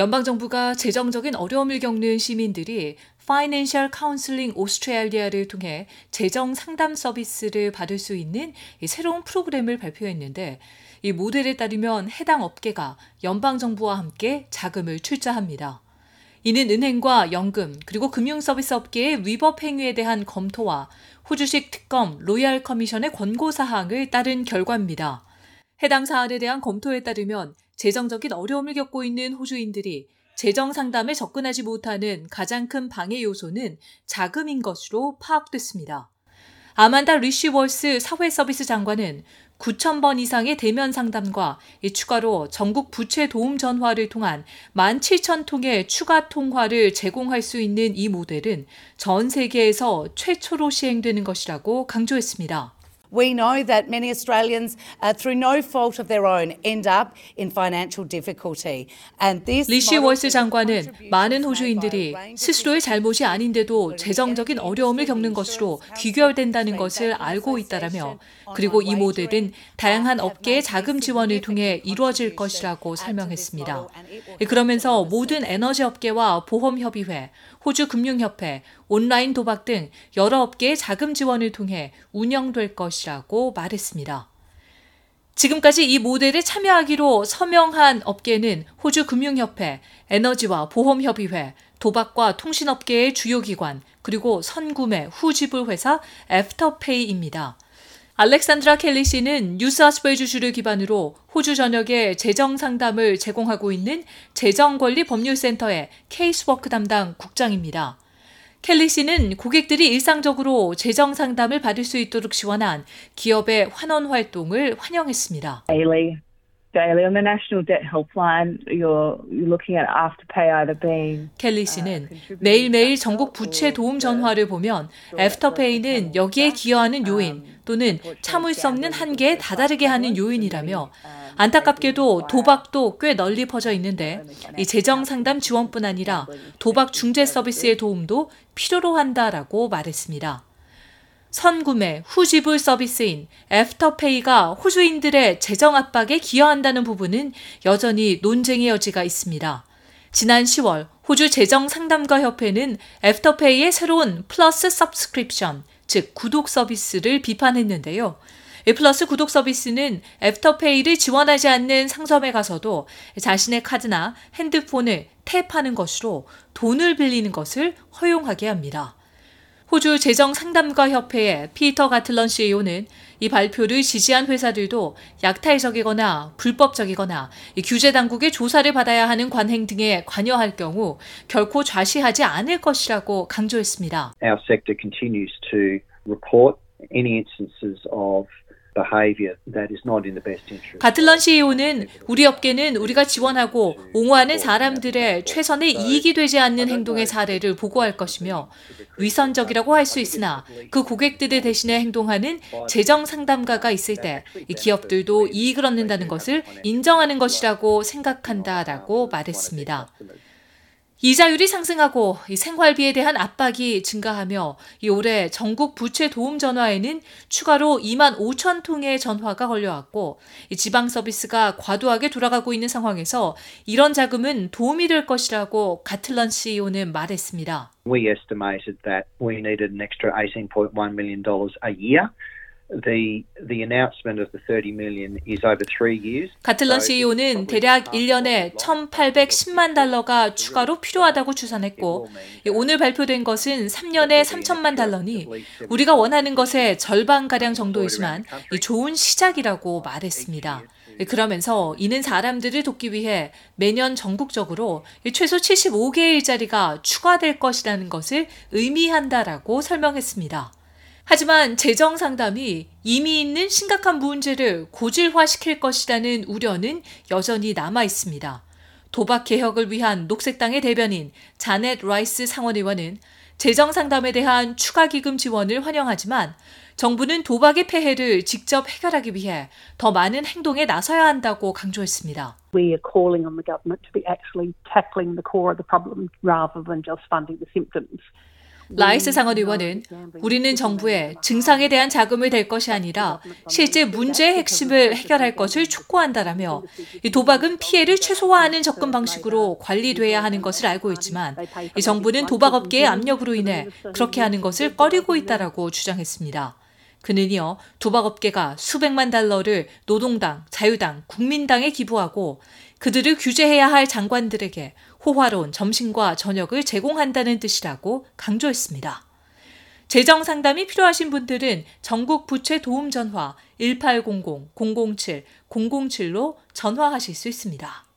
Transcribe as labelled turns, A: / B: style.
A: 연방 정부가 재정적인 어려움을 겪는 시민들이 Financial Counseling Australia를 통해 재정 상담 서비스를 받을 수 있는 새로운 프로그램을 발표했는데 이 모델에 따르면 해당 업계가 연방 정부와 함께 자금을 출자합니다. 이는 은행과 연금 그리고 금융 서비스 업계의 위법 행위에 대한 검토와 호주식 특검 Royal Commission의 권고 사항을 따른 결과입니다. 해당 사안에 대한 검토에 따르면 재정적인 어려움을 겪고 있는 호주인들이 재정 상담에 접근하지 못하는 가장 큰 방해 요소는 자금인 것으로 파악됐습니다. 아만다 리쉬월스 사회서비스 장관은 9,000번 이상의 대면 상담과 추가로 전국 부채 도움 전화를 통한 17,000통의 추가 통화를 제공할 수 있는 이 모델은 전 세계에서 최초로 시행되는 것이라고 강조했습니다.
B: We know that many Australians, uh, through no fault of their own, end up in financial difficulty.
A: And this 리시 월스 장관은 많은 호주인들이 스스로의 잘못이 아닌데도 재정적인 어려움을 겪는 것으로 귀결된다는 것을 알고 있다라며 그리고 이 모델은 다양한 업계의 자금 지원을 통해 이루어질 것이라고 설명했습니다. 그러면서 모든 에너지 업계와 보험협의회, 호주 금융협회, 온라인 도박 등 여러 업계의 자금 지원을 통해 운영될 것이라고 말했습니다. 지금까지 이 모델에 참여하기로 서명한 업계는 호주 금융협회, 에너지와 보험협의회, 도박과 통신업계의 주요 기관, 그리고 선구매, 후지불 회사 Afterpay입니다. 알렉산드라 켈리 씨는 뉴사우스웨일스 주를 기반으로 호주 전역에 재정 상담을 제공하고 있는 재정권리법률센터의 케이스워크 담당 국장입니다. 켈리 씨는 고객들이 일상적으로 재정 상담을 받을 수 있도록 지원한 기업의 환원 활동을 환영했습니다. On the National Debt Helpline. You're, you're looking at afterpay either being. 켈리 씨는 매일매일 전국 부채 도움 전화를 보면 애프터페이는 여기에 기여하는 요인 또는 참을 수 없는 한계에 다다르게 하는 요인이라며 안타깝게도 도박도 꽤 널리 퍼져 있는데 이 재정 상담 지원뿐 아니라 도박 중재 서비스의 도움도 필요로 한다라고 말했습니다. 선구매, 후지불 서비스인 Afterpay가 호주인들의 재정 압박에 기여한다는 부분은 여전히 논쟁의 여지가 있습니다. 지난 10월 호주 재정 상담가 협회는 Afterpay의 새로운 Plus Subscription, 즉 구독 서비스를 비판했는데요. 플러스 구독 서비스는 애프터페이를 지원하지 않는 상점에 가서도 자신의 카드나 핸드폰을 탭하는 것으로 돈을 빌리는 것을 허용하게 합니다. 호주 재정 상담가 협회의 피터 가틀런 CEO는 이 발표를 지지한 회사들도 약탈적이거나 불법적이거나 규제 당국의 조사를 받아야 하는 관행 등에 관여할 경우 결코 좌시하지 않을 것이라고 강조했습니다. Our sector continues to report any instances of 가틀런 CEO는 우리 업계는 우리가 지원하고 옹호하는 사람들의 최선의 이익이 되지 않는 행동의 사례를 보고할 것이며 위선적이라고 할 수 있으나 그 고객들의 대신에 행동하는 재정 상담가가 있을 때 기업들도 이익을 얻는다는 것을 인정하는 것이라고 생각한다라고 말했습니다. 이자율이 상승하고 생활비에 대한 압박이 증가하며 올해 전국 부채 도움 전화에는 추가로 2만 5천 통의 전화가 걸려왔고 지방 서비스가 과도하게 돌아가고 있는 상황에서 이런 자금은 도움이 될 것이라고 가틀런 CEO는 말했습니다. We estimated that we needed an extra 18.1 million a year. The, the announcement of the 30 million is over three years. 가틀런 CEO는 대략 1년에 1,810만 달러가 추가로 필요하다고 추산했고 오늘 발표된 것은 3년에 3천만 달러니 우리가 원하는 것의 절반 가량 정도이지만 좋은 시작이라고 말했습니다. 그러면서 이는 사람들을 돕기 위해 매년 전국적으로 최소 75개의 일자리가 추가될 것이라는 것을 의미한다라고 설명했습니다. 하지만 재정 상담이 이미 있는 심각한 문제를 고질화시킬 것이라는 우려는 여전히 남아 있습니다. 도박 개혁을 위한 녹색당의 대변인 자넷 라이스 상원의원은 재정 상담에 대한 추가 기금 지원을 환영하지만 정부는 도박의 폐해를 직접 해결하기 위해 더 많은 행동에 나서야 한다고 강조했습니다. We are calling on the government to be actually tackling the core of the problem rather than just funding the symptoms. 라이스 상원 의원은 우리는 정부에 증상에 대한 자금을 댈 것이 아니라 실제 문제의 핵심을 해결할 것을 촉구한다라며 이 도박은 피해를 최소화하는 접근 방식으로 관리돼야 하는 것을 알고 있지만 이 정부는 도박업계의 압력으로 인해 그렇게 하는 것을 꺼리고 있다라고 주장했습니다. 그는 이어 도박업계가 수백만 달러를 노동당, 자유당, 국민당에 기부하고 그들을 규제해야 할 장관들에게 호화로운 점심과 저녁을 제공한다는 뜻이라고 강조했습니다. 재정 상담이 필요하신 분들은 전국 부채 도움 전화 1800-007-007로 전화하실 수 있습니다.